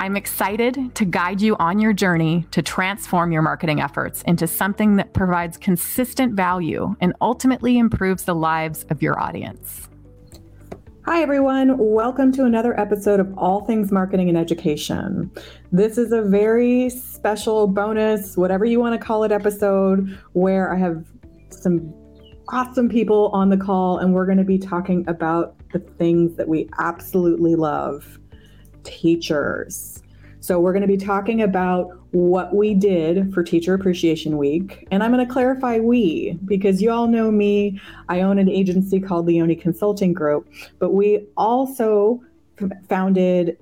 I'm excited to guide you on your journey to transform your marketing efforts into something that provides consistent value and ultimately improves the lives of your audience. Hi, everyone. Welcome to another episode of All Things Marketing and Education. This is a very special bonus, whatever you want to call it, episode where I have some awesome people on the call and we're going to be talking about the things that we absolutely love teachers. So, we're going to be talking about what we did for Teacher Appreciation Week. And I'm going to clarify we, because you all know me. I own an agency called Leone Consulting Group, but we also founded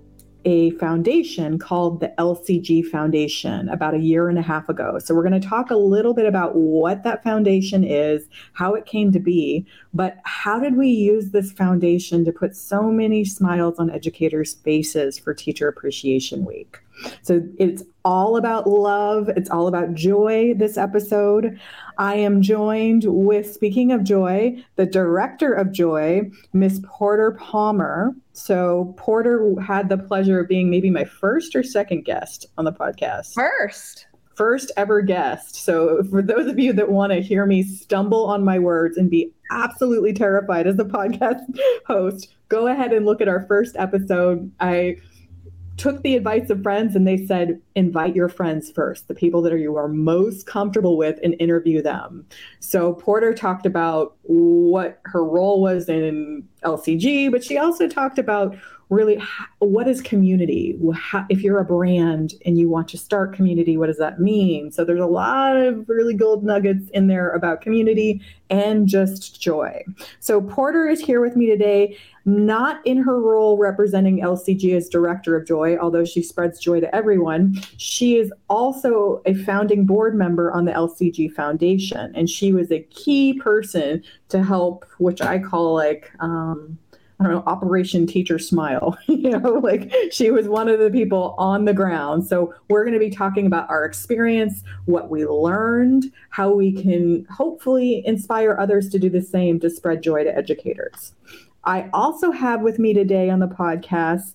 a foundation called the LCG Foundation about a year and a half ago. So, we're going to talk a little bit about what that foundation is, how it came to be, but how did we use this foundation to put so many smiles on educators' faces for Teacher Appreciation Week? So it's all about love. It's all about joy this episode. I am joined with, speaking of joy, the director of joy, Miss Porter Palmer. So Porter had the pleasure of being maybe my first or second guest on the podcast. First. First ever guest. So for those of you that want to hear me stumble on my words and be absolutely terrified as a podcast host, go ahead and look at our first episode. I took the advice of friends and they said invite your friends first the people that are you are most comfortable with and interview them. So porter talked about what her role was in lcg but she also talked about really what is community? How, if you're a brand and you want to start community what does that mean? So there's a lot of really gold nuggets in there about community and just joy. So porter is here with me today not in her role representing lcg as director of joy although she spreads joy to everyone. She is also a founding board member on the lcg foundation and she was a key person to help which i call like um, I don't know, Operation Teacher Smile. you know, like she was one of the people on the ground. So we're going to be talking about our experience, what we learned, how we can hopefully inspire others to do the same to spread joy to educators. I also have with me today on the podcast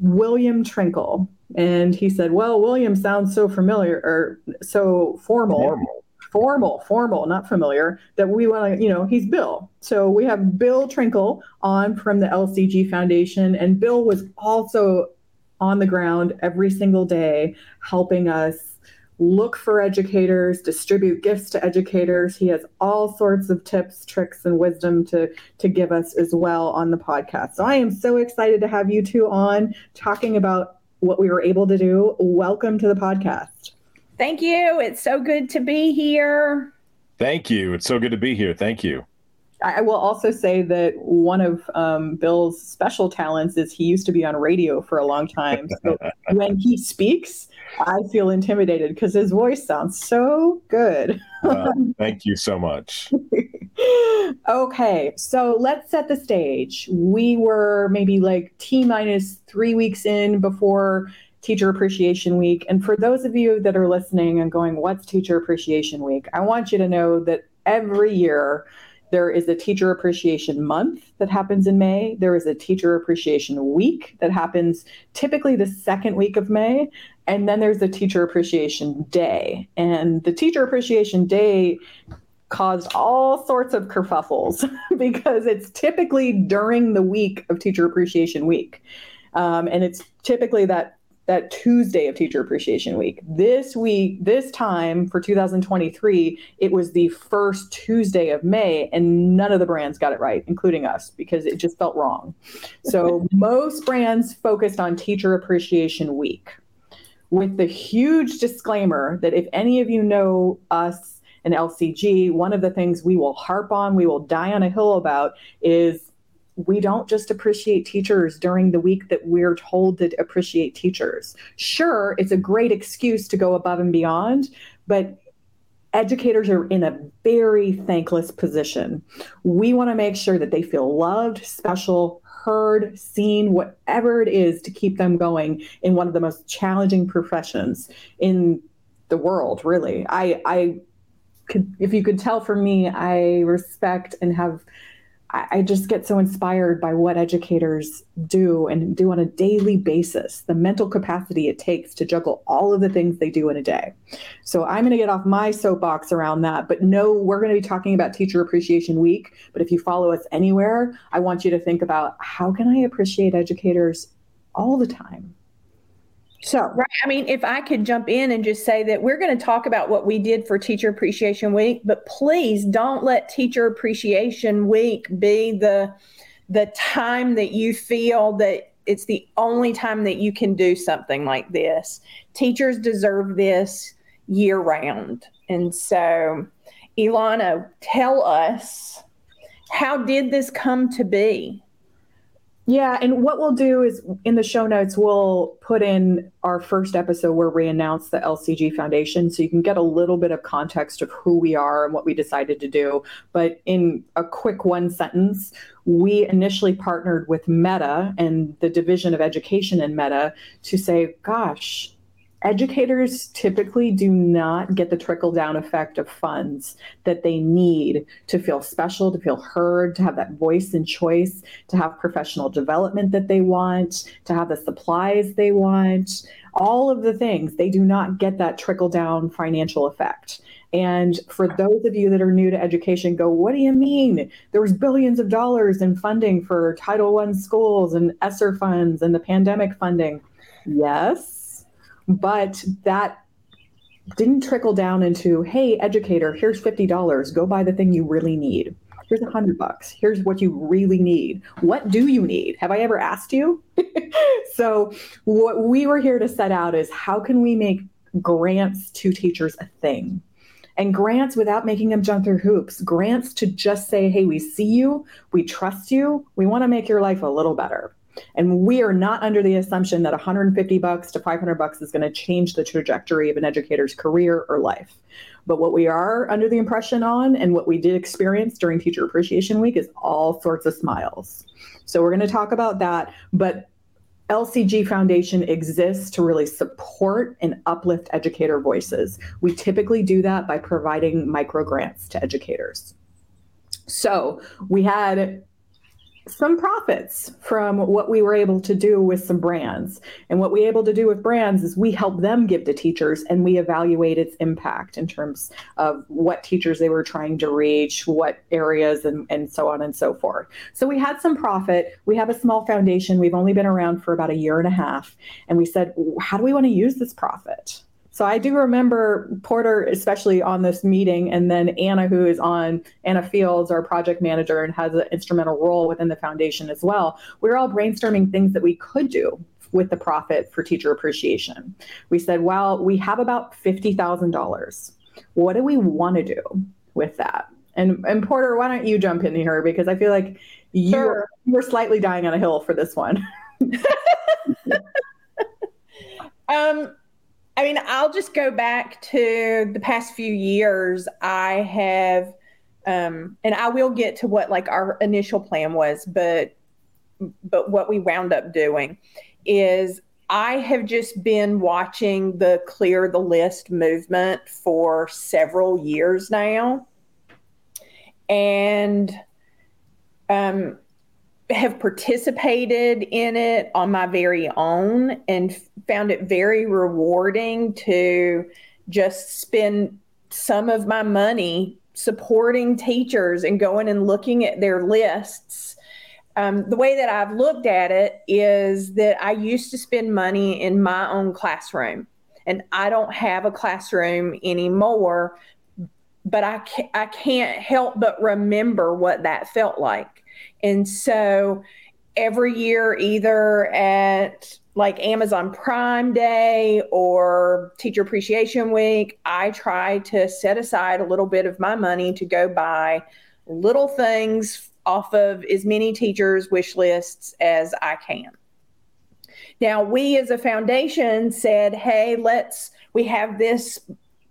William Trinkle. And he said, Well, William sounds so familiar or so formal. formal formal, formal, not familiar, that we want to, you know, he's Bill. So we have Bill Trinkle on from the LCG Foundation, and Bill was also on the ground every single day helping us look for educators, distribute gifts to educators. He has all sorts of tips, tricks, and wisdom to, to give us as well on the podcast. So I am so excited to have you two on talking about what we were able to do. Welcome to the podcast. Thank you. It's so good to be here. Thank you. It's so good to be here. Thank you. I will also say that one of um, Bill's special talents is he used to be on radio for a long time. So when he speaks, I feel intimidated because his voice sounds so good. uh, thank you so much. okay, so let's set the stage. We were maybe like T minus three weeks in before Teacher Appreciation Week. And for those of you that are listening and going, What's Teacher Appreciation Week? I want you to know that every year there is a Teacher Appreciation Month that happens in May. There is a Teacher Appreciation Week that happens typically the second week of May. And then there's the Teacher Appreciation Day. And the Teacher Appreciation Day caused all sorts of kerfuffles because it's typically during the week of Teacher Appreciation Week. Um, and it's typically that that Tuesday of Teacher Appreciation Week. This week, this time for 2023, it was the first Tuesday of May, and none of the brands got it right, including us, because it just felt wrong. So most brands focused on Teacher Appreciation Week with the huge disclaimer that if any of you know us and LCG, one of the things we will harp on, we will die on a hill about is we don't just appreciate teachers during the week that we're told to appreciate teachers. Sure, it's a great excuse to go above and beyond, but educators are in a very thankless position. We want to make sure that they feel loved, special, heard, seen, whatever it is to keep them going in one of the most challenging professions in the world, really. I, I could, if you could tell from me, I respect and have I, just get so inspired by what educators do and do on a daily basis, the mental capacity it takes to juggle all of the things they do in a day. So I'm going to get off my soapbox around that, but no, we're going to be talking about Teacher Appreciation Week. But if you follow us anywhere, I want you to think about how can I appreciate educators all the time? So, right. I mean, if I could jump in and just say that we're going to talk about what we did for Teacher Appreciation Week, but please don't let Teacher Appreciation Week be the the time that you feel that it's the only time that you can do something like this. Teachers deserve this year round. And so, Elana, tell us how did this come to be? Yeah, and what we'll do is in the show notes, we'll put in our first episode where we announce the LCG Foundation so you can get a little bit of context of who we are and what we decided to do. But in a quick one sentence, we initially partnered with Meta and the Division of Education in Meta to say, gosh, educators typically do not get the trickle down effect of funds that they need to feel special, to feel heard, to have that voice and choice, to have professional development that they want, to have the supplies they want, all of the things. They do not get that trickle down financial effect. And for those of you that are new to education, go, what do you mean? There was billions of dollars in funding for Title I schools and ESSER funds and the pandemic funding. Yes, but that didn't trickle down into, hey, educator, here's $50. Go buy the thing you really need. Here's a hundred bucks. Here's what you really need. What do you need? Have I ever asked you? so, what we were here to set out is how can we make grants to teachers a thing? and grants without making them jump through hoops. Grants to just say, hey, we see you, we trust you, we want to make your life a little better. And we are not under the assumption that 150 bucks to 500 bucks is going to change the trajectory of an educator's career or life. But what we are under the impression on and what we did experience during Teacher Appreciation Week is all sorts of smiles. So we're going to talk about that, but LCG Foundation exists to really support and uplift educator voices. We typically do that by providing micro grants to educators. So we had some profits from what we were able to do with some brands. And what we were able to do with brands is we help them give to teachers and we evaluate its impact in terms of what teachers they were trying to reach, what areas, and, and so on and so forth. So we had some profit. We have a small foundation. We've only been around for about a year and a half. And we said, how do we want to use this profit? So I do remember Porter, especially on this meeting, and then Anna, who is on Anna Fields, our project manager, and has an instrumental role within the foundation as well. We are all brainstorming things that we could do with the profit for teacher appreciation. We said, well, we have about $50,000. What do we want to do with that? And, and Porter, why don't you jump in here? Because I feel like you, sure. you were slightly dying on a hill for this one. um, I mean, I'll just go back to the past few years. I have, um, and I will get to what like our initial plan was, but but what we wound up doing is I have just been watching the clear the list movement for several years now, and um, have participated in it on my very own and found it very rewarding to just spend some of my money supporting teachers and going and looking at their lists. Um, the way that I've looked at it is that I used to spend money in my own classroom, and I don't have a classroom anymore. But I ca- I can't help but remember what that felt like and so every year, either at like Amazon Prime Day or Teacher Appreciation Week, I try to set aside a little bit of my money to go buy little things off of as many teachers' wish lists as I can. Now, we as a foundation said, hey, let's, we have this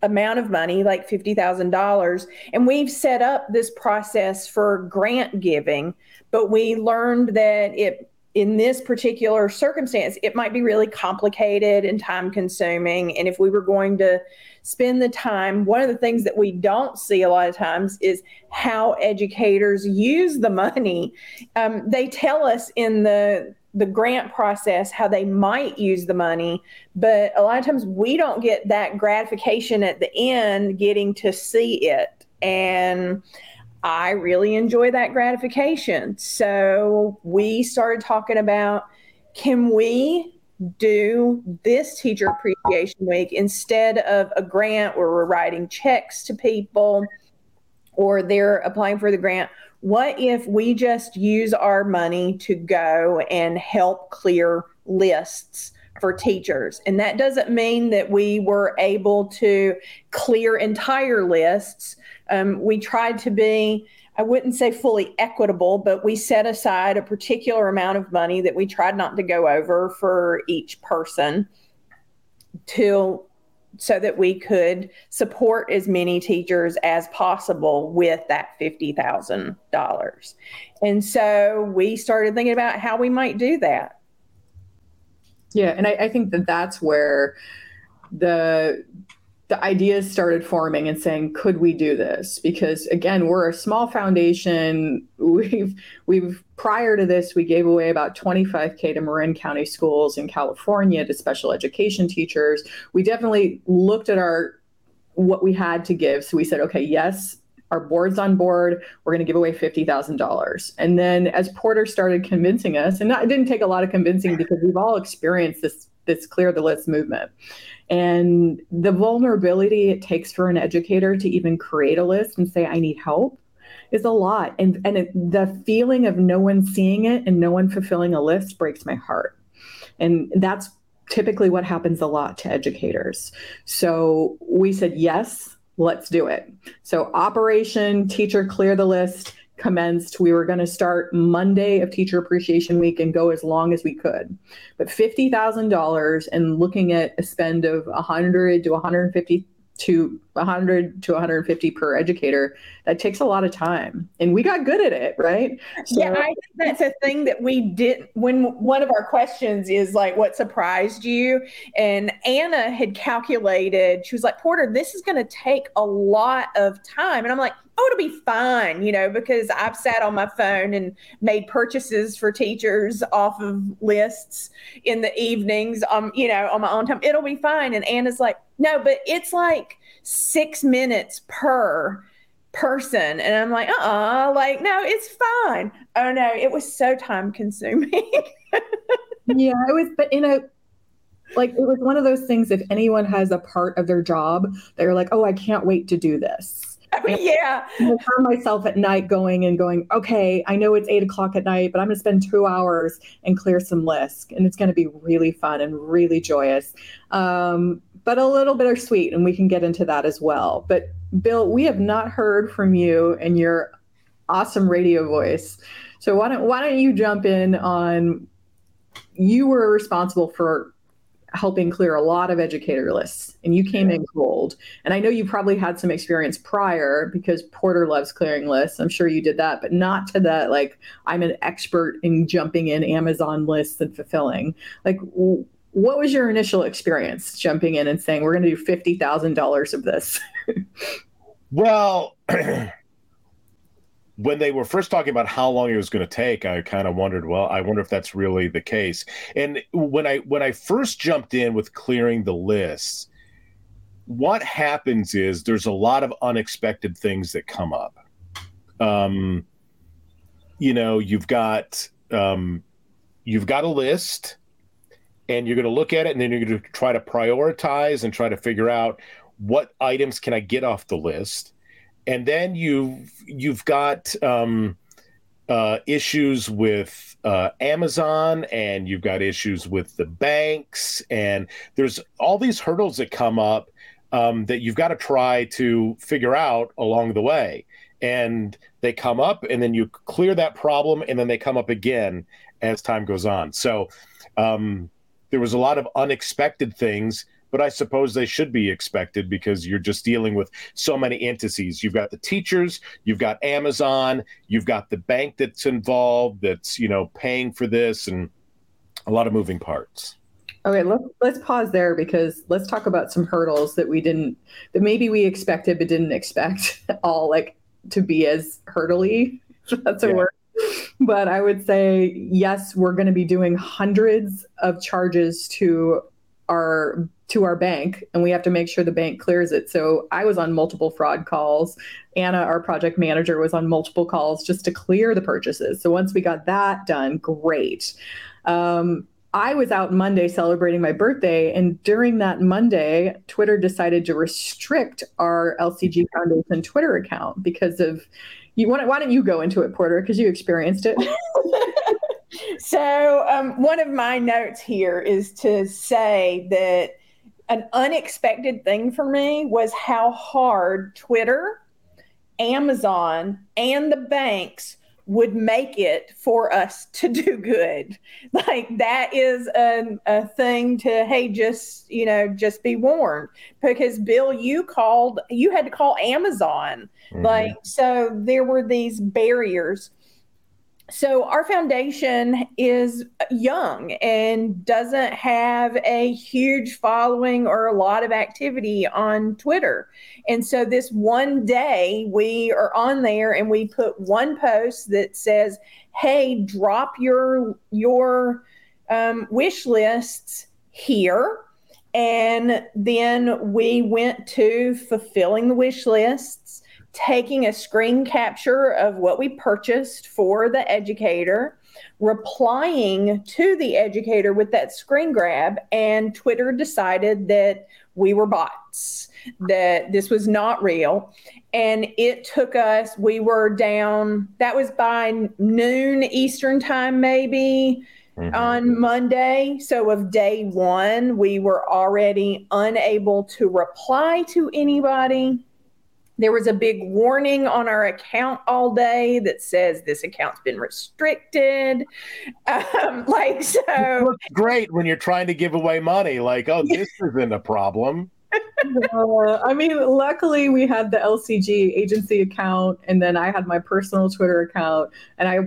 amount of money, like $50,000, and we've set up this process for grant giving, but we learned that it, in this particular circumstance, it might be really complicated and time consuming. And if we were going to spend the time, one of the things that we don't see a lot of times is how educators use the money. Um, they tell us in the the grant process how they might use the money but a lot of times we don't get that gratification at the end getting to see it. And i really enjoy that gratification. So we started talking about can we do this teacher appreciation week instead of a grant where we're writing checks to people or they're applying for the grant what if we just use our money to go and help clear lists for teachers? And that doesn't mean that we were able to clear entire lists. Um, we tried to be, I wouldn't say fully equitable, but we set aside a particular amount of money that we tried not to go over for each person to so that we could support as many teachers as possible with that $50,000. And so we started thinking about how we might do that. Yeah, and I, I think that that's where the the ideas started forming and saying, could we do this? Because again, we're a small foundation. We've we've prior to this, we gave away about 25k to Marin County schools in California to special education teachers. We definitely looked at our what we had to give. So we said, okay, yes, our board's on board. We're going to give away $50,000. And then as Porter started convincing us, and it didn't take a lot of convincing because we've all experienced this this clear the list movement. And the vulnerability it takes for an educator to even create a list and say, I need help is a lot. And, and it, the feeling of no one seeing it and no one fulfilling a list breaks my heart. And that's typically what happens a lot to educators. So we said, yes, let's do it. So, Operation Teacher Clear the List commenced. We were going to start Monday of Teacher Appreciation Week and go as long as we could. But $50,000 and looking at a spend of a 100 to 150 to 100 to 150 per educator that takes a lot of time and we got good at it right so, yeah i think that's a thing that we did when one of our questions is like what surprised you and anna had calculated she was like porter this is going to take a lot of time and i'm like oh, it'll be fine, you know, because I've sat on my phone and made purchases for teachers off of lists in the evenings, um, you know, on my own time. It'll be fine. And Anna's like, no, but it's like six minutes per person. And I'm like, uh uh-uh. uh like, no, it's fine. Oh no, it was so time consuming. yeah, it was, but you know, like it was one of those things if anyone has a part of their job they're like oh i can't wait to do this yeah. I found myself at night going and going, okay, I know it's eight o'clock at night, but I'm going to spend two hours and clear some lists. And it's going to be really fun and really joyous, um, but a little bittersweet. And we can get into that as well. But Bill, we have not heard from you and your awesome radio voice. So why don't, why don't you jump in on, you were responsible for helping clear a lot of educator lists and you came yeah. in cold and i know you probably had some experience prior because porter loves clearing lists. I'm sure you did that but not to that like i'm an expert in jumping in amazon lists and fulfilling. Like w- what was your initial experience jumping in and saying we're going to do $50000 of this? Well when they were first talking about how long it was going to take, I kind of wondered, well, I wonder if that's really the case. And when I when I first jumped in with clearing the list, what happens is there's a lot of unexpected things that come up. Um, you know, you've got um, you've got a list, and you're going to look at it, and then you're going to try to prioritize and try to figure out what items can I get off the list and then you've you've got um, uh, issues with uh, Amazon, and you've got issues with the banks, and there's all these hurdles that come up um, that you've got to try to figure out along the way. and they come up and then you clear that problem and then they come up again as time goes on so um, there was a lot of unexpected things but i suppose they should be expected because you're just dealing with so many entities you've got the teachers you've got amazon you've got the bank that's involved that's you know paying for this and a lot of moving parts Okay, let's let's pause there because let's talk about some hurdles that we didn't that maybe we expected but didn't expect all like to be as hurdly. That's a yeah. word. But I would say yes, we're going to be doing hundreds of charges to our to our bank and we have to make sure the bank clears it. So I was on multiple fraud calls. Anna, our project manager, was on multiple calls just to clear the purchases. So once we got that done, great. Um, I was out Monday celebrating my birthday, and during that Monday, Twitter decided to restrict our LCG Foundation Twitter account because of you. Why don't you go into it, Porter? Because you experienced it. so, um, one of my notes here is to say that an unexpected thing for me was how hard Twitter, Amazon, and the banks would make it for us to do good. Like that is a, a thing to, hey, just, you know, just be warned. Because Bill, you called, you had to call Amazon. Mm-hmm. Like, so there were these barriers so our foundation is young and doesn't have a huge following or a lot of activity on Twitter. And so this one day we are on there and we put one post that says, "Hey, drop your your um, wish lists here." And then we went to fulfilling the wish lists taking a screen capture of what we purchased for the educator, replying to the educator with that screen grab, and Twitter decided that we were bots, that this was not real. And it took us, we were down, that was by noon Eastern time, maybe. Mm-hmm. on Monday. So, of day one, we were already unable to reply to anybody there was a big warning on our account all day that says this account's been restricted. Um, like, so great when you're trying to give away money. Like, oh, this isn't a problem. uh, I mean, luckily we had the LCG agency account, and then I had my personal Twitter account, and I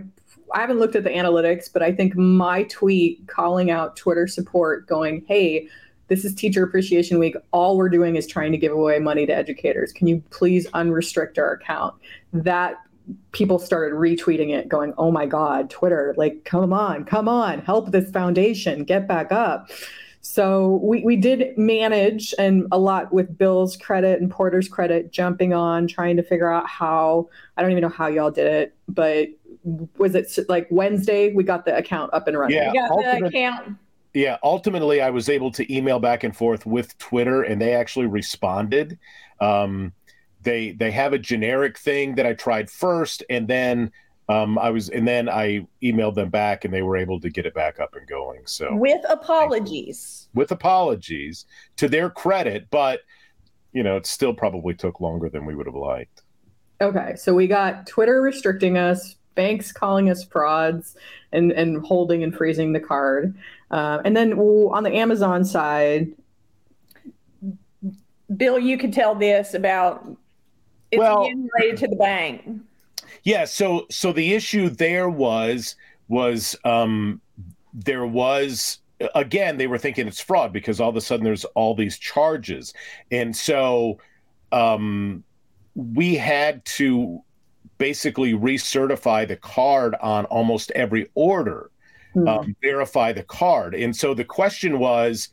I haven't looked at the analytics, but I think my tweet calling out Twitter support, going, "Hey, this is Teacher Appreciation Week. All we're doing is trying to give away money to educators. Can you please unrestrict our account? That people started retweeting it, going, oh my God, Twitter, like, come on, come on, help this foundation, get back up. So we, we did manage and a lot with Bill's credit and Porter's credit jumping on, trying to figure out how, I don't even know how y'all did it, but was it like Wednesday we got the account up and running? Yeah, we got the account yeah, ultimately, I was able to email back and forth with Twitter, and they actually responded. Um, they they have a generic thing that I tried first, and then um, I was, and then I emailed them back, and they were able to get it back up and going. So with apologies, with apologies to their credit, but you know, it still probably took longer than we would have liked. Okay, so we got Twitter restricting us, banks calling us frauds, and and holding and freezing the card. Uh, and then on the Amazon side, Bill, you could tell this about it's well, related to the bank. Yeah, so so the issue there was was um, there was again they were thinking it's fraud because all of a sudden there's all these charges, and so um, we had to basically recertify the card on almost every order mm-hmm. um, verify the card. And so the question was,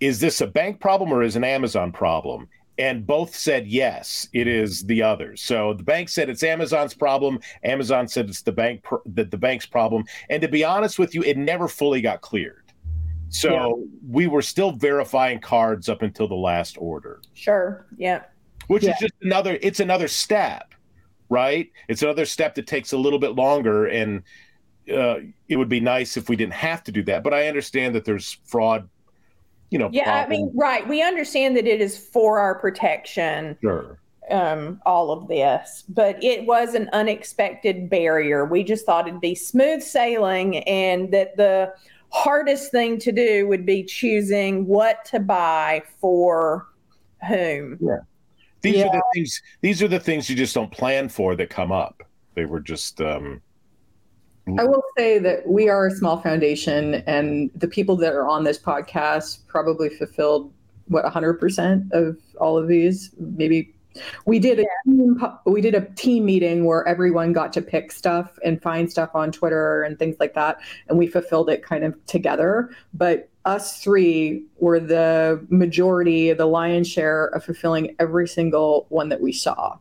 is this a bank problem or is an Amazon problem? And both said yes, it is the others. So the bank said it's Amazon's problem. Amazon said it's the bank pr- the, the bank's problem. And to be honest with you, it never fully got cleared. So yeah. we were still verifying cards up until the last order. Sure. Yeah. Which yeah. is just another it's another step, right? It's another step that takes a little bit longer and uh, it would be nice if we didn't have to do that. But I understand that there's fraud. You know, yeah, I mean, right. We understand that it is for our protection. Sure. um, all of this, but it was an unexpected barrier. We just thought it'd be smooth sailing and that the hardest thing to do would be choosing what to buy for whom. Yeah. These yeah. are the things these are the things you just don't plan for that come up. They were just um I will say that we are a small foundation and the people that are on this podcast probably fulfilled what 100% of all of these maybe we did a team, we did a team meeting where everyone got to pick stuff and find stuff on Twitter and things like that, and we fulfilled it kind of together. But us three were the majority, the lion's share of fulfilling every single one that we saw.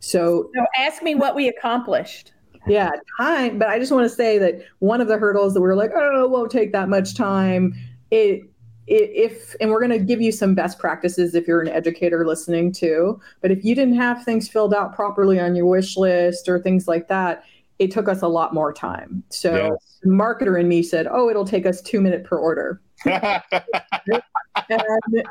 So, so ask me what we accomplished. Yeah, time. But I just want to say that one of the hurdles that we were like, oh, it won't take that much time. It if and we're going to give you some best practices if you're an educator listening too but if you didn't have things filled out properly on your wish list or things like that it took us a lot more time so yes. the marketer in me said oh it'll take us two minute per order and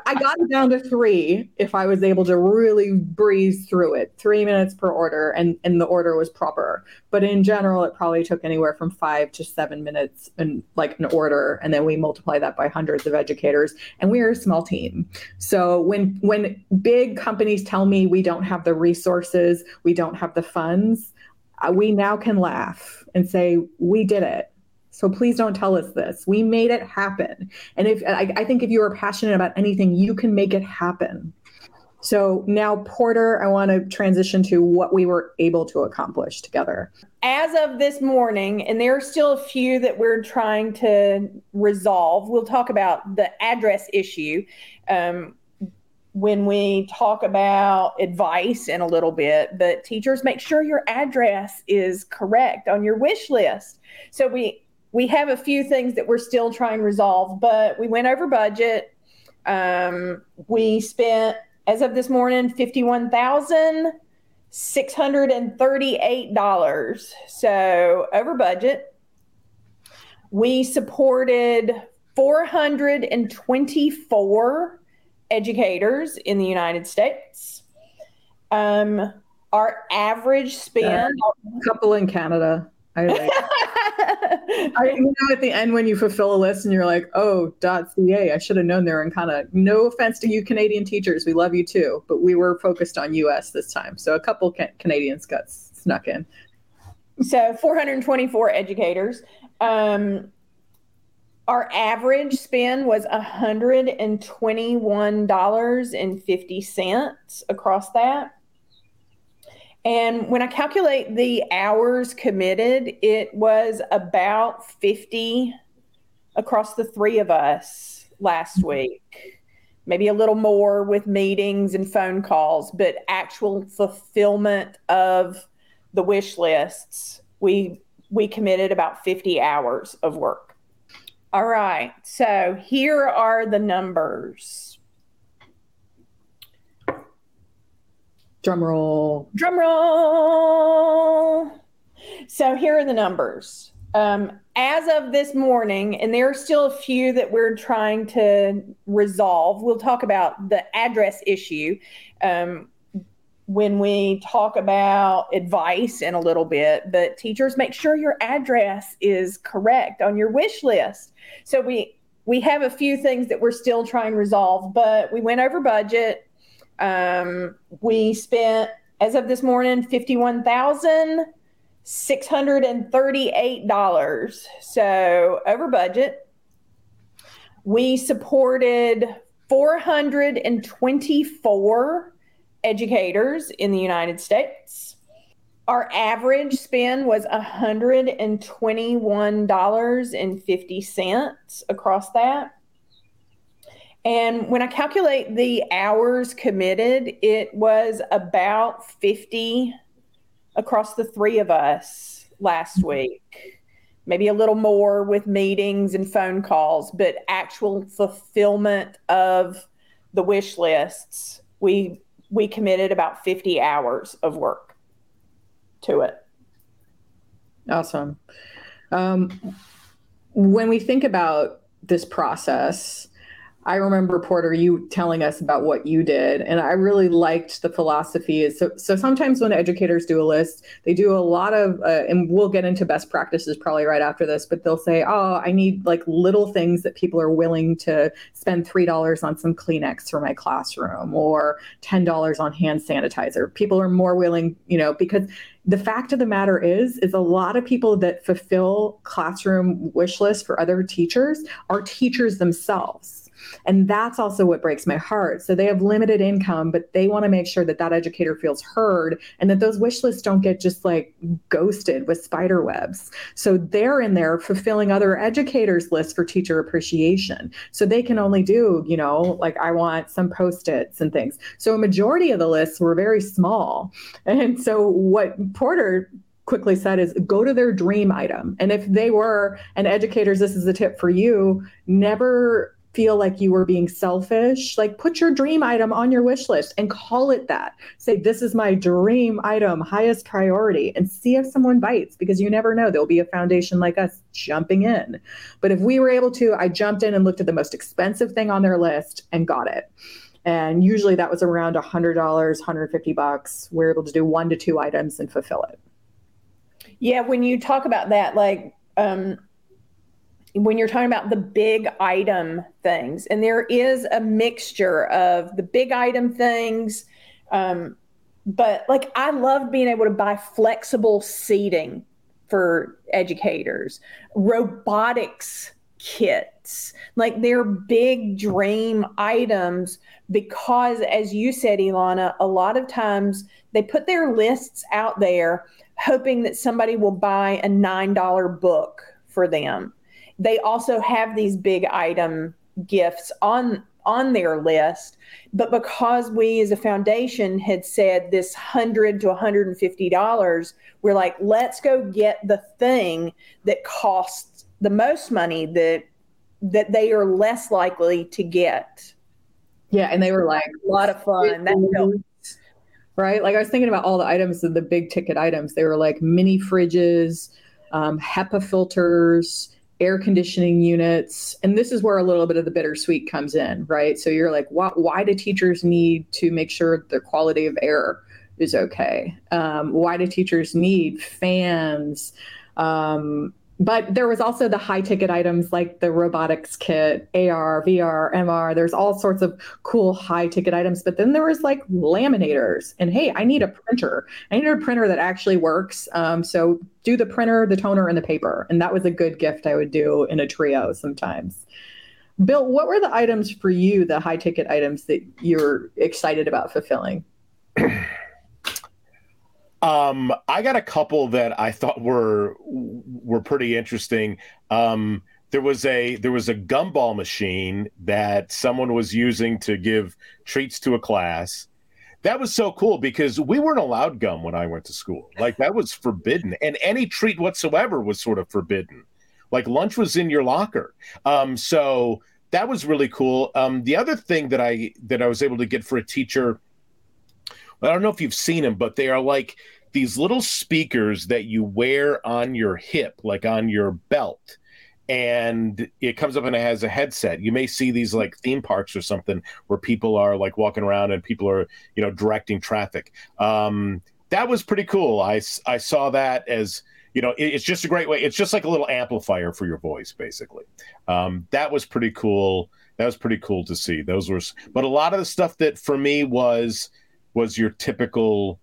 I got it down to three if I was able to really breeze through it. Three minutes per order, and, and the order was proper. But in general, it probably took anywhere from five to seven minutes and like an order. And then we multiply that by hundreds of educators. And we are a small team. So when when big companies tell me we don't have the resources, we don't have the funds, uh, we now can laugh and say, we did it so please don't tell us this. We made it happen. And if I, I think if you are passionate about anything, you can make it happen. So now, Porter, I want to transition to what we were able to accomplish together. As of this morning, and there are still a few that we're trying to resolve, we'll talk about the address issue um, when we talk about advice in a little bit. But teachers, make sure your address is correct on your wish list. So we we have a few things that we're still trying to resolve, but we went over budget. Um, we spent, as of this morning, fifty-one thousand six hundred and thirty-eight dollars. So over budget. We supported four hundred and twenty-four educators in the United States. Um, our average spend. Uh, a couple in Canada. I like. I, you know, at the end when you fulfill a list and you're like, oh, dot .ca, I should have known there. And kind of, no offense to you Canadian teachers, we love you too, but we were focused on U.S. this time, so a couple ca- Canadians got snuck in. So 424 educators. Um, our average spend was $121.50 across that. And when I calculate the hours committed, it was about 50 across the three of us last mm-hmm. week. Maybe a little more with meetings and phone calls, but actual fulfillment of the wish lists, we we committed about 50 hours of work. All right. So here are the numbers. Drum roll. Drum roll. So here are the numbers. Um, as of this morning, and there are still a few that we're trying to resolve. We'll talk about the address issue um, when we talk about advice in a little bit. But teachers, make sure your address is correct on your wish list. So we we have a few things that we're still trying to resolve, but we went over budget. Um, we spent, as of this morning, fifty-one thousand six hundred and thirty-eight dollars. So over budget. We supported four hundred and twenty-four educators in the United States. Our average spend was $121.50 across that. And when I calculate the hours committed, it was about 50 across the three of us last mm-hmm. week. Maybe a little more with meetings and phone calls, but actual fulfillment of the wish lists, we we committed about 50 hours of work to it. Awesome. Um, when we think about this process, I remember Porter, you telling us about what you did, and I really liked the philosophy. So, so sometimes when educators do a list, they do a lot of, uh, and we'll get into best practices probably right after this, but they'll say, "Oh, I need like little things that people are willing to spend three dollars on some Kleenex for my classroom, or ten dollars on hand sanitizer." People are more willing, you know, because the fact of the matter is is a lot of people that fulfill classroom wish lists for other teachers are teachers themselves and that's also what breaks my heart. So they have limited income, but they want to make sure that that educator feels heard and that those wish lists don't get just like ghosted with spider webs. So they're in there fulfilling other educators' lists for teacher appreciation. So they can only do, you know, like I want some post-its and things. So a majority of the lists were very small. And so what Porter quickly said is go to their dream item. And if they were, and educators, this is a tip for you, never feel like you were being selfish, like put your dream item on your wish list and call it that. Say, this is my dream item, highest priority, and see if someone bites because you never know. There'll be a foundation like us jumping in. But if we were able to, I jumped in and looked at the most expensive thing on their list and got it. And usually that was around $100, 150 bucks. We're able to do one to two items and fulfill it. Yeah, when you talk about that, like, um, when you're talking about the big item things, and there is a mixture of the big item things, um, but like I love being able to buy flexible seating for educators, robotics kits, like they're big dream items because, as you said, Elana, a lot of times they put their lists out there hoping that somebody will buy a $9 book for them they also have these big item gifts on on their list. But because we as a foundation had said this 100 to 150 dollars we're like let's go get the thing that costs the most money that that they are less likely to get. Yeah and they were like a lot of fun. That right? Like i was thinking about all the items of the big ticket items. They were like mini fridges um, HEPA filters, air conditioning units. And this is where a little bit of the bittersweet comes in, right? So you're like, why, why do teachers need to make sure the quality of air is okay? Um, why do teachers need fans? Um, but there was also the high ticket items like the robotics kit, AR, VR, MR. There's all sorts of cool high ticket items. But then there was like laminators. And hey, I need a printer. I need a printer that actually works. Um, so do the printer, the toner, and the paper. And that was a good gift I would do in a trio sometimes. Bill, what were the items for you, the high ticket items that you're excited about fulfilling? Um, I got a couple that I thought were were pretty interesting. Um, there was a there was a gumball machine that someone was using to give treats to a class. That was so cool because we weren't allowed gum when I went to school. Like that was forbidden, and any treat whatsoever was sort of forbidden. Like lunch was in your locker. Um, so that was really cool. Um, the other thing that I that I was able to get for a teacher I don't know if you've seen them, but they are like these little speakers that you wear on your hip, like on your belt. And it comes up and it has a headset. You may see these like theme parks or something where people are like walking around and people are, you know, directing traffic. Um, that was pretty cool. I, I saw that as, you know, it, it's just a great way. It's just like a little amplifier for your voice, basically. Um, that was pretty cool. That was pretty cool to see. Those were, but a lot of the stuff that for me was, was your typical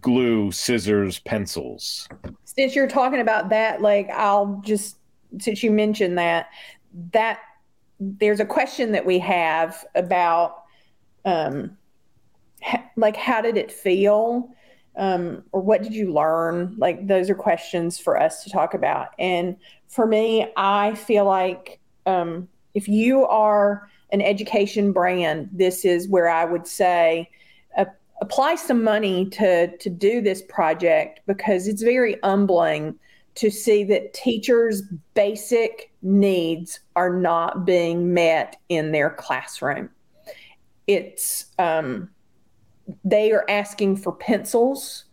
glue, scissors, pencils. Since you're talking about that, like I'll just since you mentioned that that there's a question that we have about um ha- like how did it feel? Um or what did you learn? Like those are questions for us to talk about. And for me i feel like um if you are an education brand this is where i would say apply some money to to do this project because it's very humbling to see that teachers' basic needs are not being met in their classroom. It's um, they are asking for pencils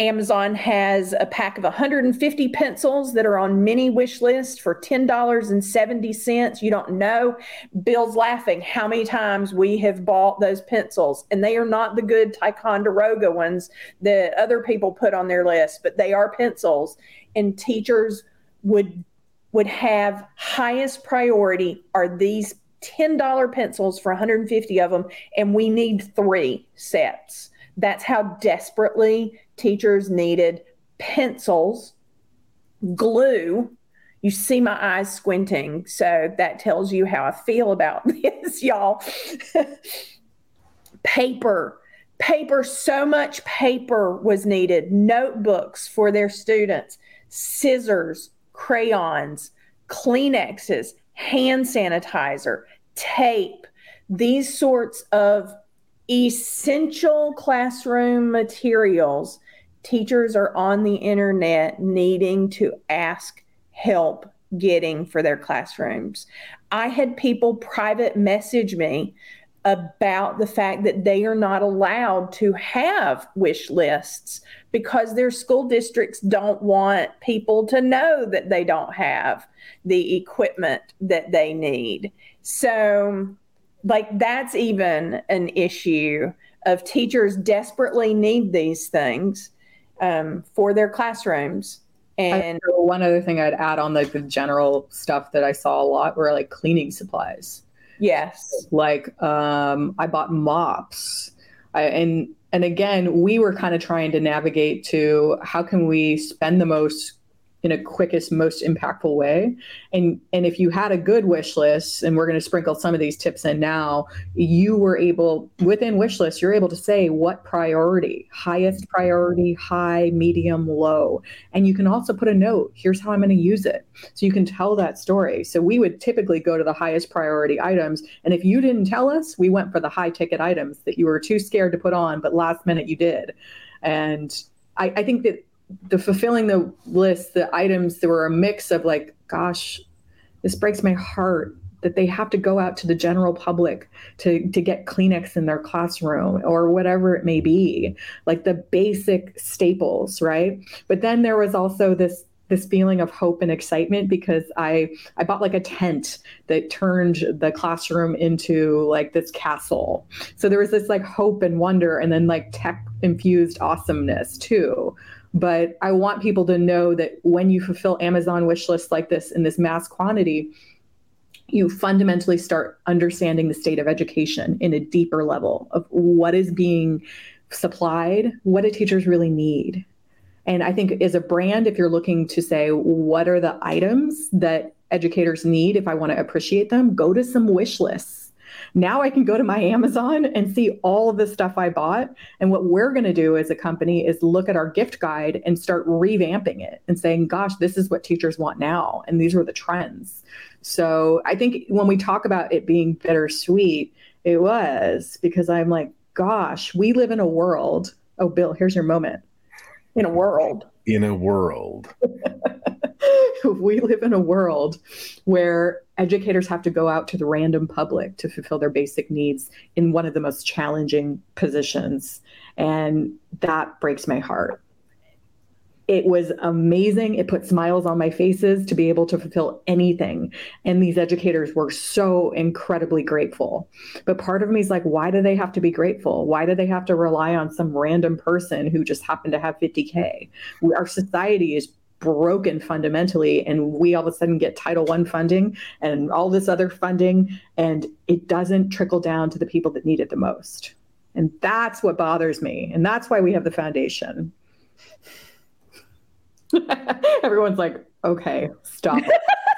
Amazon has a pack of 150 pencils that are on mini wish list for $10.70. You don't know. Bill's laughing how many times we have bought those pencils, and they are not the good Ticonderoga ones that other people put on their list, but they are pencils. And teachers would would have highest priority are these $10 pencils for 150 of them, and we need three sets. That's how desperately teachers needed pencils, glue. You see my eyes squinting, so that tells you how I feel about this, y'all. paper, paper, so much paper was needed, notebooks for their students, scissors, crayons, Kleenexes, hand sanitizer, tape, these sorts of essential classroom materials, teachers are on the internet needing to ask help getting for their classrooms. I had people private message me about the fact that they are not allowed to have wish lists because their school districts don't want people to know that they don't have the equipment that they need. So, like, that's even an issue of teachers desperately need these things um, for their classrooms. And one other thing I'd add on like the general stuff that I saw a lot were like cleaning supplies. Yes. Like um, I bought mops. I, and and again, we were kind of trying to navigate to how can we spend the most in a quickest, most impactful way. And and if you had a good wish list, and we're going to sprinkle some of these tips in now, you were able within wish list, you're able to say what priority, highest priority, high, medium, low. And you can also put a note, here's how I'm going to use it. So you can tell that story. So we would typically go to the highest priority items. And if you didn't tell us, we went for the high ticket items that you were too scared to put on, but last minute you did. And I, I think that the fulfilling the list, the items, there were a mix of like, gosh, this breaks my heart that they have to go out to the general public to to get Kleenex in their classroom or whatever it may be, like the basic staples, right? But then there was also this this feeling of hope and excitement because I I bought like a tent that turned the classroom into like this castle. So there was this like hope and wonder and then like tech infused awesomeness too. But I want people to know that when you fulfill Amazon wish lists like this in this mass quantity, you fundamentally start understanding the state of education in a deeper level of what is being supplied, what do teachers really need. And I think as a brand, if you're looking to say, what are the items that educators need if I want to appreciate them, go to some wish lists now I can go to my Amazon and see all of the stuff I bought. And what we're going to do as a company is look at our gift guide and start revamping it and saying, gosh, this is what teachers want now. And these are the trends. So I think when we talk about it being bittersweet, it was because I'm like, gosh, we live in a world. Oh, Bill, here's your moment. In a world. In a world. we live in a world where educators have to go out to the random public to fulfill their basic needs in one of the most challenging positions. And that breaks my heart. It was amazing. It put smiles on my faces to be able to fulfill anything. And these educators were so incredibly grateful. But part of me is like, why do they have to be grateful? Why do they have to rely on some random person who just happened to have 50K? Our society is broken fundamentally and we all of a sudden get title one funding and all this other funding and it doesn't trickle down to the people that need it the most. And that's what bothers me and that's why we have the foundation. Everyone's like okay stop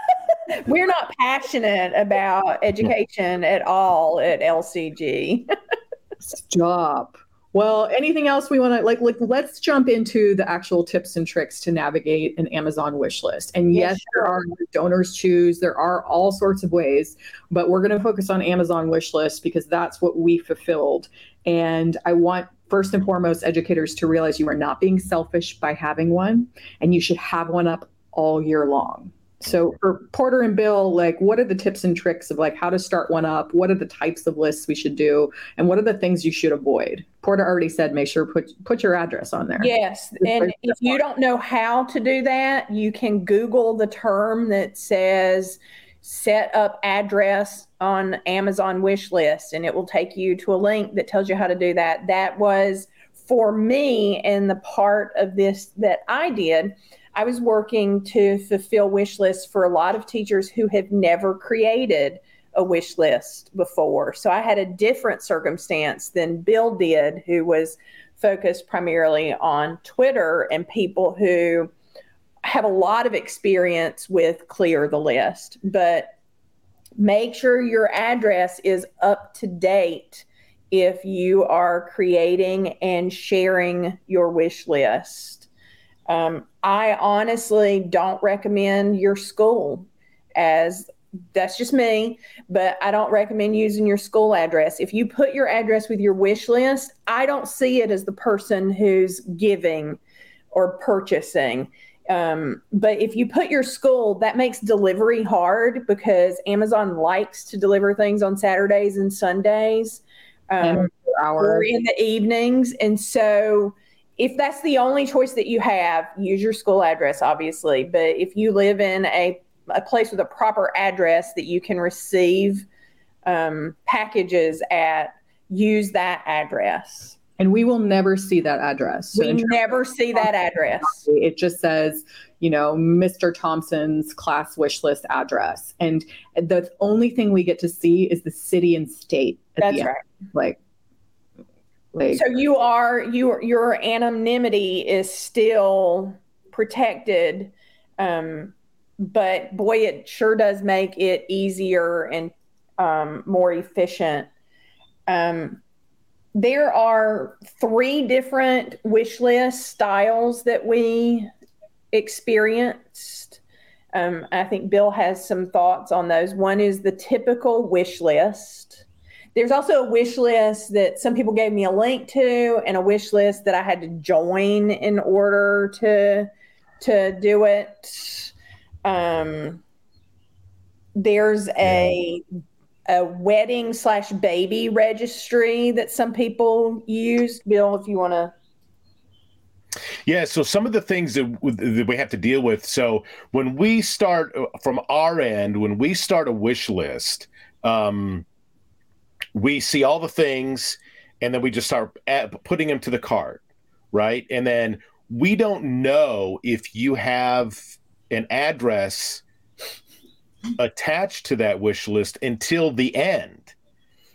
we're not passionate about education at all at lcg stop well, anything else we want to like, like? Let's jump into the actual tips and tricks to navigate an Amazon wish list. And yes, yes sure. there are DonorsChoose. There are all sorts of ways, but we're going to focus on Amazon wish list because that's what we fulfilled. And I want first and foremost educators to realize you are not being selfish by having one, and you should have one up all year long. So for Porter and Bill, like what are the tips and tricks of like how to start one up? What are the types of lists we should do? And what are the things you should avoid? Porter already said make sure put put your address on there. Yes. And if you don't know how to do that, you can Google the term that says set up address on Amazon wish list and it will take you to a link that tells you how to do that. That was for me and the part of this that I did I was working to fulfill wish lists for a lot of teachers who have never created a wish list before. So I had a different circumstance than Bill did, who was focused primarily on Twitter and people who have a lot of experience with clear the list. But make sure your address is up to date if you are creating and sharing your wish list. Um, I honestly don't recommend your school as that's just me, but I don't recommend using your school address. If you put your address with your wish list, I don't see it as the person who's giving or purchasing. Um, but if you put your school, that makes delivery hard because Amazon likes to deliver things on Saturdays and Sundays um, or in the evenings. And so if that's the only choice that you have, use your school address, obviously. But if you live in a, a place with a proper address that you can receive um, packages at, use that address. And we will never see that address. So we never see that address. It just says, you know, Mr. Thompson's class wish list address. And the only thing we get to see is the city and state. That's right. Like, like, so you are your your anonymity is still protected, um, but boy, it sure does make it easier and um, more efficient. Um, there are three different wish list styles that we experienced. Um, I think Bill has some thoughts on those. One is the typical wish list. There's also a wish list that some people gave me a link to, and a wish list that I had to join in order to to do it. Um, there's a a wedding slash baby registry that some people use. Bill, if you want to yeah, so some of the things that, that, we have to deal with. So when we start uh, from our end, when we start a wish list, um, we see all the things and then we just start putting them to the cart right? And then we don't know if you have an address attached to that wish list until the end.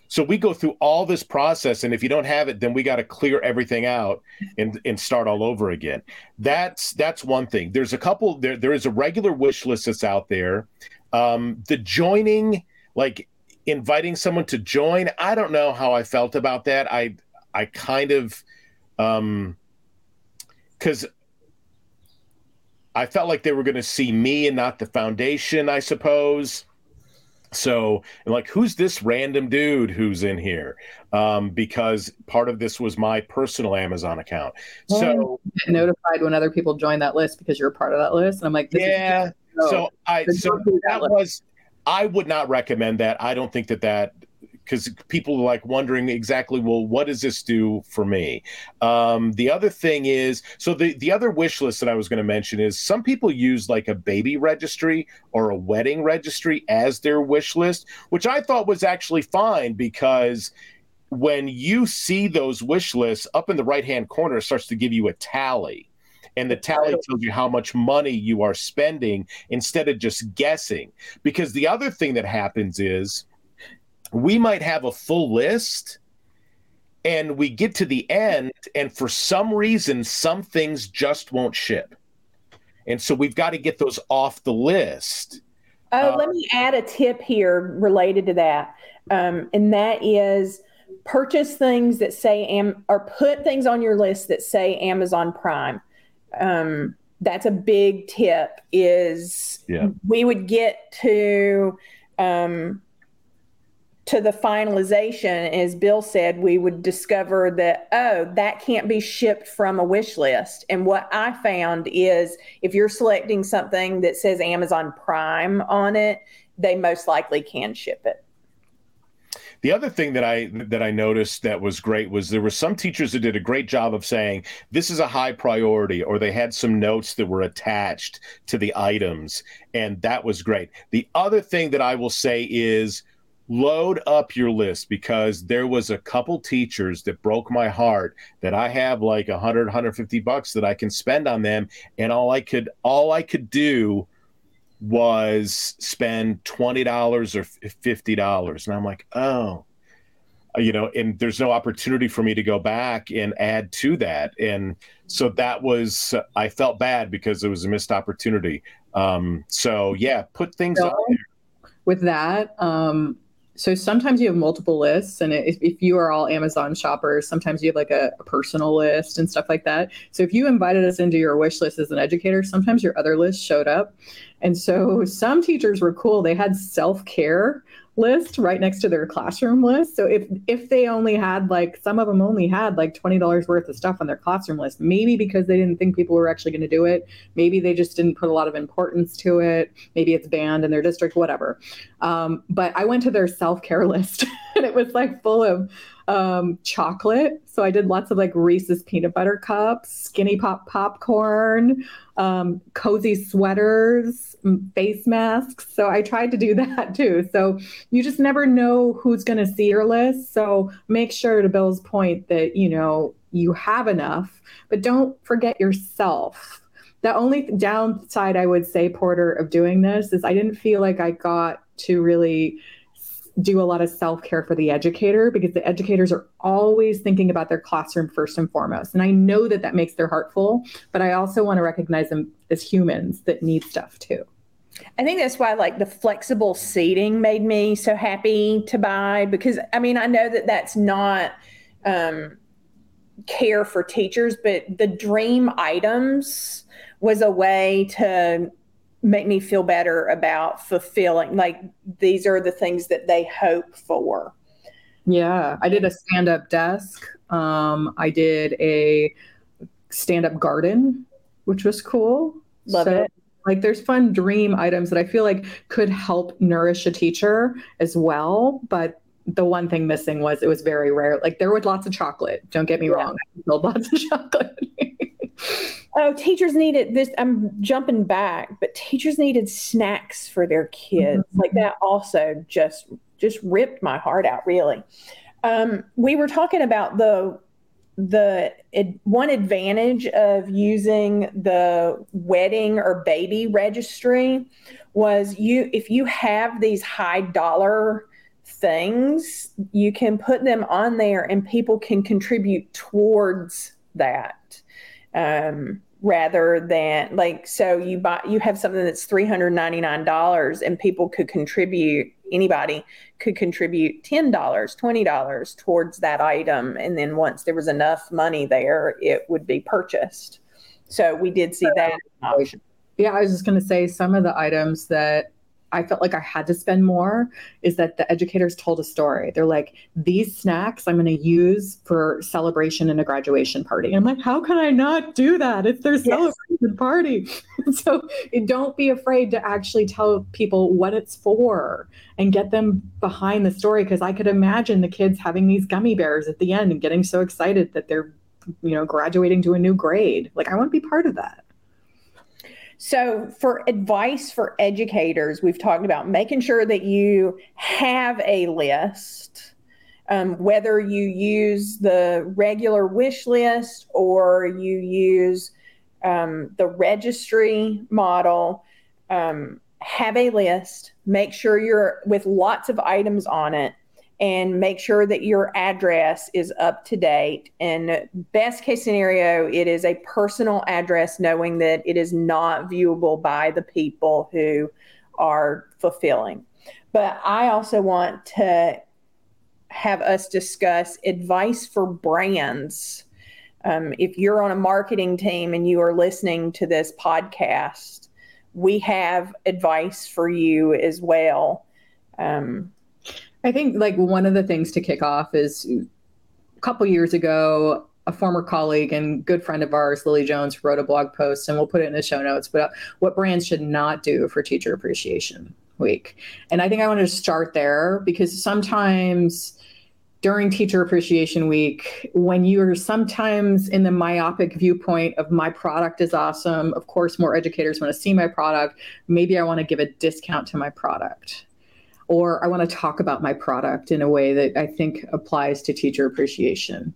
So we go through all this process and if you don't have it then we got to clear everything out and and start all over again. That's that's one thing. There's a couple there there is a regular wish list that's out there. Um the joining like inviting someone to join, I don't know how I felt about that. I I kind of um cuz I felt like they were going to see me and not the foundation, I suppose. So, and like, who's this random dude who's in here? Um, because part of this was my personal Amazon account. So, notified when other people join that list because you're a part of that list, and I'm like, yeah. So I so that was I would not recommend that. I don't think that that because people are like wondering exactly, well, what does this do for me? Um, the other thing is, so the the other wish list that I was going to mention is some people use like a baby registry or a wedding registry as their wish list, which I thought was actually fine because when you see those wish lists up in the right hand corner, it starts to give you a tally and the tally tells you how much money you are spending instead of just guessing. Because the other thing that happens is we might have a full list and we get to the end, and for some reason, some things just won't ship. And so we've got to get those off the list. Oh, uh, let me add a tip here related to that. Um, and that is purchase things that say am or put things on your list that say Amazon Prime um, that's a big tip is yeah. we would get to um, to the finalization, as Bill said, we would discover that, oh, that can't be shipped from a wish list. And what I found is if you're selecting something that says Amazon Prime on it, they most likely can ship it. The other thing that I that I noticed that was great was there were some teachers that did a great job of saying this is a high priority, or they had some notes that were attached to the items, and that was great. The other thing that I will say is load up your list because there was a couple teachers that broke my heart that I have like 100 150 bucks that I can spend on them and all I could all I could do was spend $20 or $50 and I'm like oh you know and there's no opportunity for me to go back and add to that. And so that was I felt bad because it was a missed opportunity. Um so yeah put things so, with that um so sometimes you have multiple lists and if, if you are all amazon shoppers sometimes you have like a, a, personal list and stuff like that. So if you invited us into your wish list as an educator sometimes your other list showed up. And so some teachers were cool. They had self-care list right next to their classroom list. So if if they only had like some of them only had like twenty dollars worth of stuff on their classroom list, maybe because they didn't think people were actually going to do it, maybe they just didn't put a lot of importance to it. Maybe it's banned in their district, whatever. Um, but I went to their self care list, and it was like full of um, chocolate. So I did lots of like Reese's peanut butter cups, skinny pop popcorn, um, cozy sweaters, face masks. So I tried to do that too. So you just never know who's going to see your list. So make sure, to Bill's point, that you know you have enough, but don't forget yourself. The only downside I would say, Porter, of doing this is I didn't feel like I got to really do a lot of self care for the educator because the educators are always thinking about their classroom first and foremost. And I know that that makes their heart full, but I also want to recognize them as humans that need stuff too. I think that's why like the flexible seating made me so happy to buy because I mean I know that that's not um, care for teachers, but the dream items was a way to make me feel better about fulfilling like these are the things that they hope for. Yeah i did a stand-up desk. Um, i did a stand-up garden which was cool. Love so, it. like there's fun dream items that i feel like could help nourish a teacher as well but the one thing missing was it was very rare. Like there was lots of chocolate don't get me yeah. wrong. I filled lots of chocolate Oh, teachers needed this. I'm jumping back, but teachers needed snacks for their kids. Mm-hmm. Like that also just just ripped my heart out. Really, um, we were talking about the the it, one advantage of using the wedding or baby registry was you if you have these high dollar things you can put them on there and people can contribute towards that um, rather than like so you buy you have something that's $399 and people could contribute anybody could contribute $10 $20 towards that item. And then once there was enough money there it would be purchased. So we did see that. Option yeah i was just going to say some of the items that I felt like I had to spend more is that the educators told a story. They're like, these snacks I'm going to use for celebration and a graduation party. I'm like, how can I not do that? It's their yes. celebration party. so don't be afraid to actually tell people what it's for and get them behind the story. Cause I could imagine the kids having these gummy bears at the end and getting so excited that they're, you know, graduating to a new grade. Like, I want to be part of that. So, for advice for educators, we've talked about making sure that you have a list, um, whether you use the regular wish list or you use um, the registry model. Um, have a list, make sure you're with lots of items on it and make sure that your address is up to date. And best case scenario, it is a personal address, knowing that it is not viewable by the people who are fulfilling. But I also want to have us discuss advice for brands. Um, if you're on a marketing team and you are listening to this podcast, we have advice for you as well. Um, I think like one of the things to kick off is a couple years ago, a former colleague and good friend of ours, Lily Jones, wrote a blog post, and we'll put it in the show notes. But uh, what brands should not do for Teacher Appreciation Week, and I think I want to start there because sometimes during Teacher Appreciation Week, when you're sometimes in the myopic viewpoint of my product is awesome, of course, more educators want to see my product. Maybe I want to give a discount to my product or I want to talk about my product in a way that I think applies to teacher appreciation.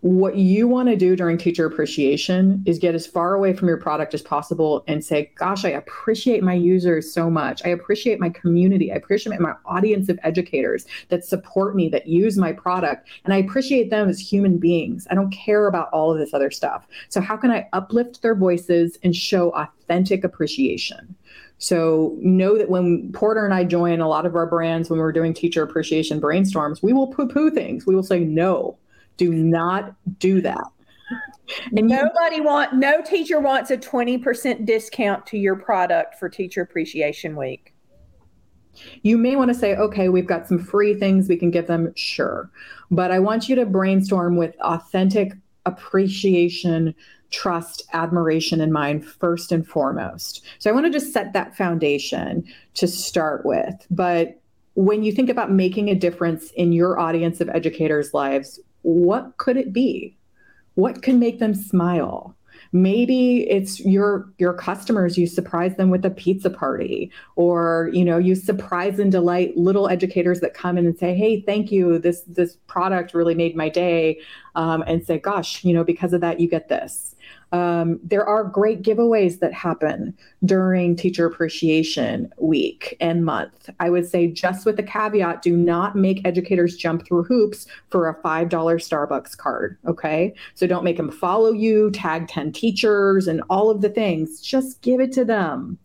What you want to do during teacher appreciation is get as far away from your product as possible and say, Gosh, I appreciate my users so much. I appreciate my community. I appreciate my audience of educators that support me, that use my product. And I appreciate them as human beings. I don't care about all of this other stuff. So, how can I uplift their voices and show authentic appreciation? So know that when Porter and I join a lot of our brands when we're doing teacher appreciation brainstorms, we will poo-poo things. We will say no, do not do that. And nobody you, want no teacher wants a 20% discount to your product for teacher appreciation week. You may want to say, okay, we've got some free things we can give them, sure. But I want you to brainstorm with authentic appreciation trust, admiration in mind first and foremost. So I want to just set that foundation to start with. But when you think about making a difference in your audience of educators' lives, what could it be? What can make them smile? maybe it's your your customers you surprise them with a pizza party or you know you surprise and delight little educators that come in and say hey thank you this this product really made my day um, and say gosh you know because of that you get this um, there are great giveaways that happen during Teacher Appreciation Week and month. I would say, just with the caveat, do not make educators jump through hoops for a $5 Starbucks card. Okay. So don't make them follow you, tag 10 teachers, and all of the things. Just give it to them.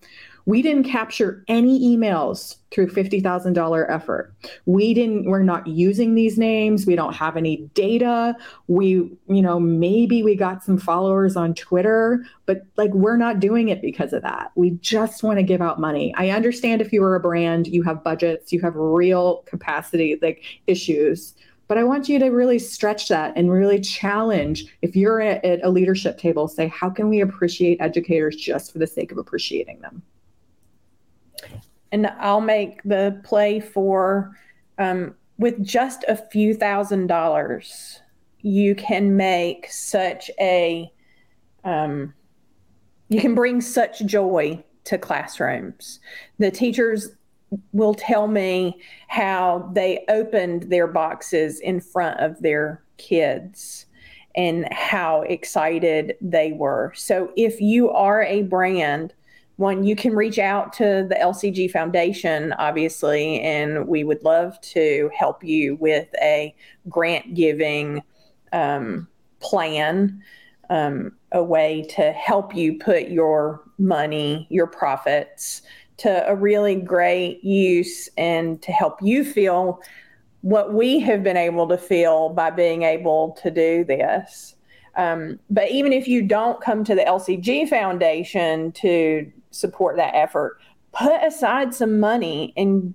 We didn't capture any emails through $50,000 effort. We didn't we're not using these names. We don't have any data. We, you know, maybe we got some followers on Twitter, but like we're not doing it because of that. We just want to give out money. I understand if you are a brand, you have budgets, you have real capacity like issues. But I want you to really stretch that and really challenge. If you're at, at a leadership table, say, how can we appreciate educators just for the sake of appreciating them? And I'll make the play for um, with just a few thousand dollars, you can make such a um, you can bring such joy to classrooms. The teachers will tell me how they opened their boxes in front of their kids and how excited they were. So if you are a brand one, you can reach out to the LCG Foundation, obviously, and we would love to help you with a grant giving um, plan, um, a way to help you put your money, your profits to a really great use and to help you feel what we have been able to feel by being able to do this. Um, but even if you don't come to the LCG Foundation to support that effort. Put aside some money and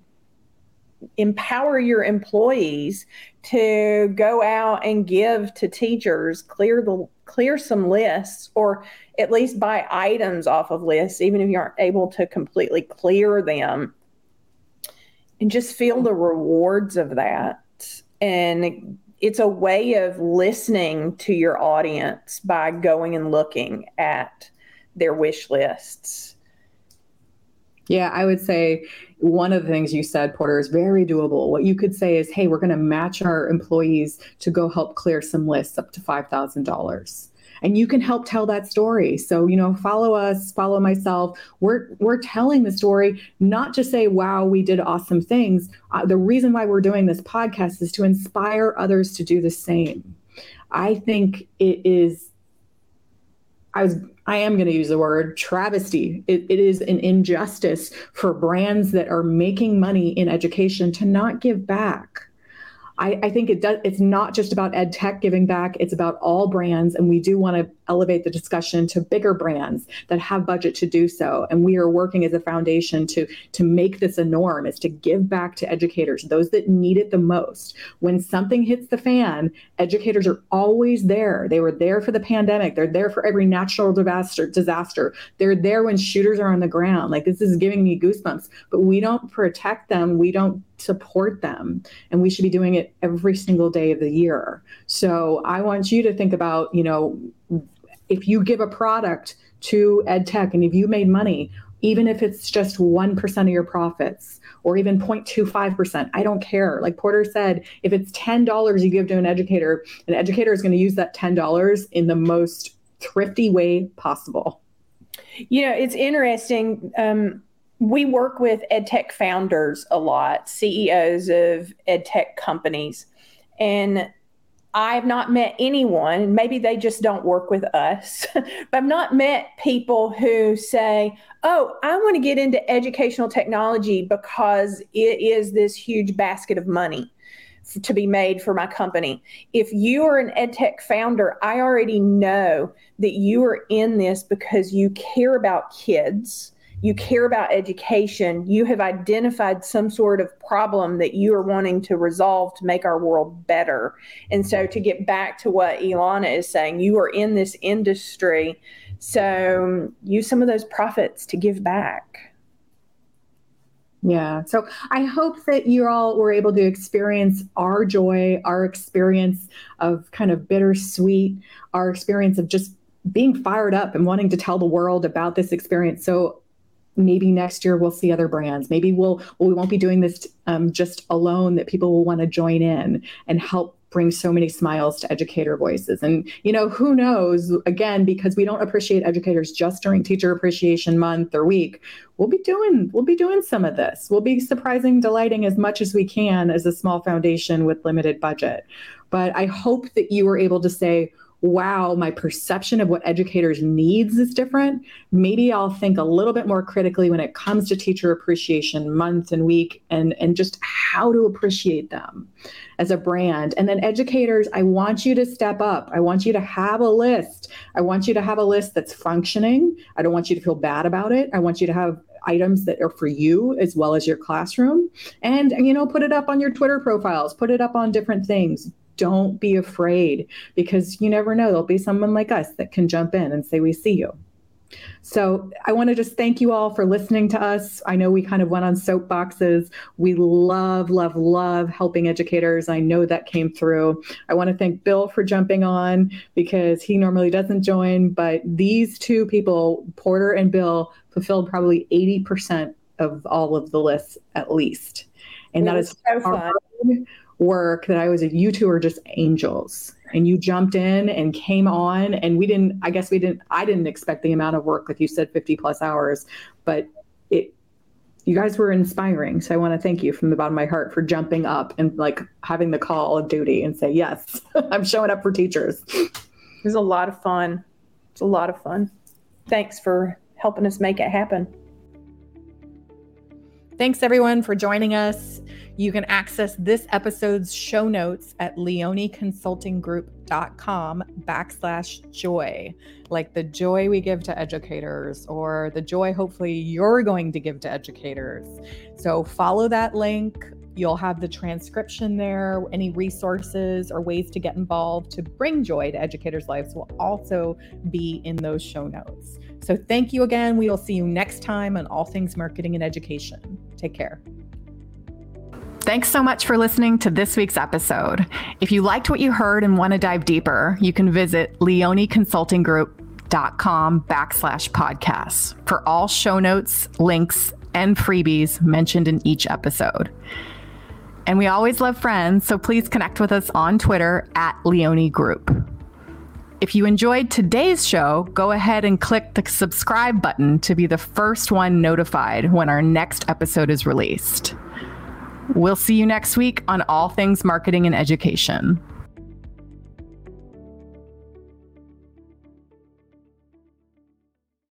empower your employees to go out and give to teachers clear the clear some lists or at least buy items off of lists even if you aren't able to completely clear them. And just feel the rewards of that. And it's a way of listening to your audience by going and looking at their wish lists yeah, I would say one of the things you said, Porter, is very doable. What you could say is, hey, we're going to match our employees to go help clear some lists up to $5,000 and you can help tell that story. So you know follow us follow myself. We're we're telling the story not to say wow we did awesome things. Uh, the reason why we're doing this podcast is to inspire others to do the same. I think it is i was I am going to use the word travesty. It, it is an injustice for brands that are making money in education to not give back. I, I think it does. It's not just about ed tech giving back. It's about all brands, and we do want to elevate the discussion to bigger brands that have budget to do so. And we are working as a foundation to, to make this a norm, is to give back to educators, those that need it the most. When something hits the fan, educators are always there. They were there for the pandemic. They're there for every natural disaster. Disaster. They're there when shooters are on the ground. Like this is giving me goosebumps. But we don't protect them. We don't support them and we should be doing it every single day of the year so i want you to think about you know if you give a product to ed tech and if you made money even if it's just 1% of your profits or even 0.25%. I don't care. Like Porter said, if it's $10 you give to an educator, an educator is going to use that $10 in the most thrifty way possible. You know, it's interesting. Um, we work with edtech founders a lot, CEOs of edtech companies. And I've not met anyone, maybe they just don't work with us, but I've not met people who say, Oh, I want to get into educational technology because it is this huge basket of money to be made for my company. If you are an edtech founder, I already know that you are in this because you care about kids you care about education, you have identified some sort of problem that you are wanting to resolve to make our world better. And so, to get back to what Elana is saying, you are in this industry, so use some of those profits to give back. Yeah. So I hope that you all were able to experience our joy, our experience of kind of bittersweet, our experience of just being fired up and wanting to tell the world about this experience. So maybe next year we'll see other brands. Maybe we'll we won't be doing this um, just alone that people will want to join in and help bring so many smiles to educator voices. And you know who knows? Again because we don't appreciate educators just during teacher appreciation month or week we'll be doing we'll be doing some of this. We'll be surprising delighting as much as we can as a small foundation with limited budget. But i hope that you were able to say wow, my perception of what educators needs is different, maybe I'll think a little bit more critically when it comes to teacher appreciation month and week and, and just how to appreciate them as a brand. And then educators, I want you to step up. I want you to have a list. I want you to have a list that's functioning. I don't want you to feel bad about it. I want you to have items that are for you as well as your classroom and you know put it up on your twitter profiles put it up on different things don't be afraid because you never know. There'll be someone like us that can jump in and say, We see you. So I want to just thank you all for listening to us. I know we kind of went on soapboxes. We love, love, love helping educators. I know that came through. I want to thank Bill for jumping on because he normally doesn't join, but these two people, Porter and Bill, fulfilled probably 80% of all of the lists at least. And that is so fun work that I was a you two are just angels. And you jumped in and came on and we didn't I guess we didn't I didn't expect the amount of work like you said 50 plus hours but it you guys were inspiring. So I want to thank you from the bottom of my heart for jumping up and like having the call of duty and say yes I'm showing up for teachers. It was a lot of fun. It's a lot of fun. Thanks for helping us make it happen Thanks everyone for joining us. You can access this episode's show notes at leoneconsultinggroup.com backslash joy, like the joy we give to educators or the joy hopefully you're going to give to educators. So follow that link. You'll have the transcription there. Any resources or ways to get involved to bring joy to educators' lives will also be in those show notes. So thank you again. We will see you next time on All Things Marketing and Education. Take care. Thanks so much for listening to this week's episode. If you liked what you heard and want to dive deeper, you can visit leoneconsultinggroup.com backslash podcasts for all show notes, links, and freebies mentioned in each episode. And we always love friends, so please connect with us on Twitter at Leone Group. If you enjoyed today's show, go ahead and click the subscribe button to be the first one notified when our next episode is released. We'll see you next week on All Things Marketing and Education.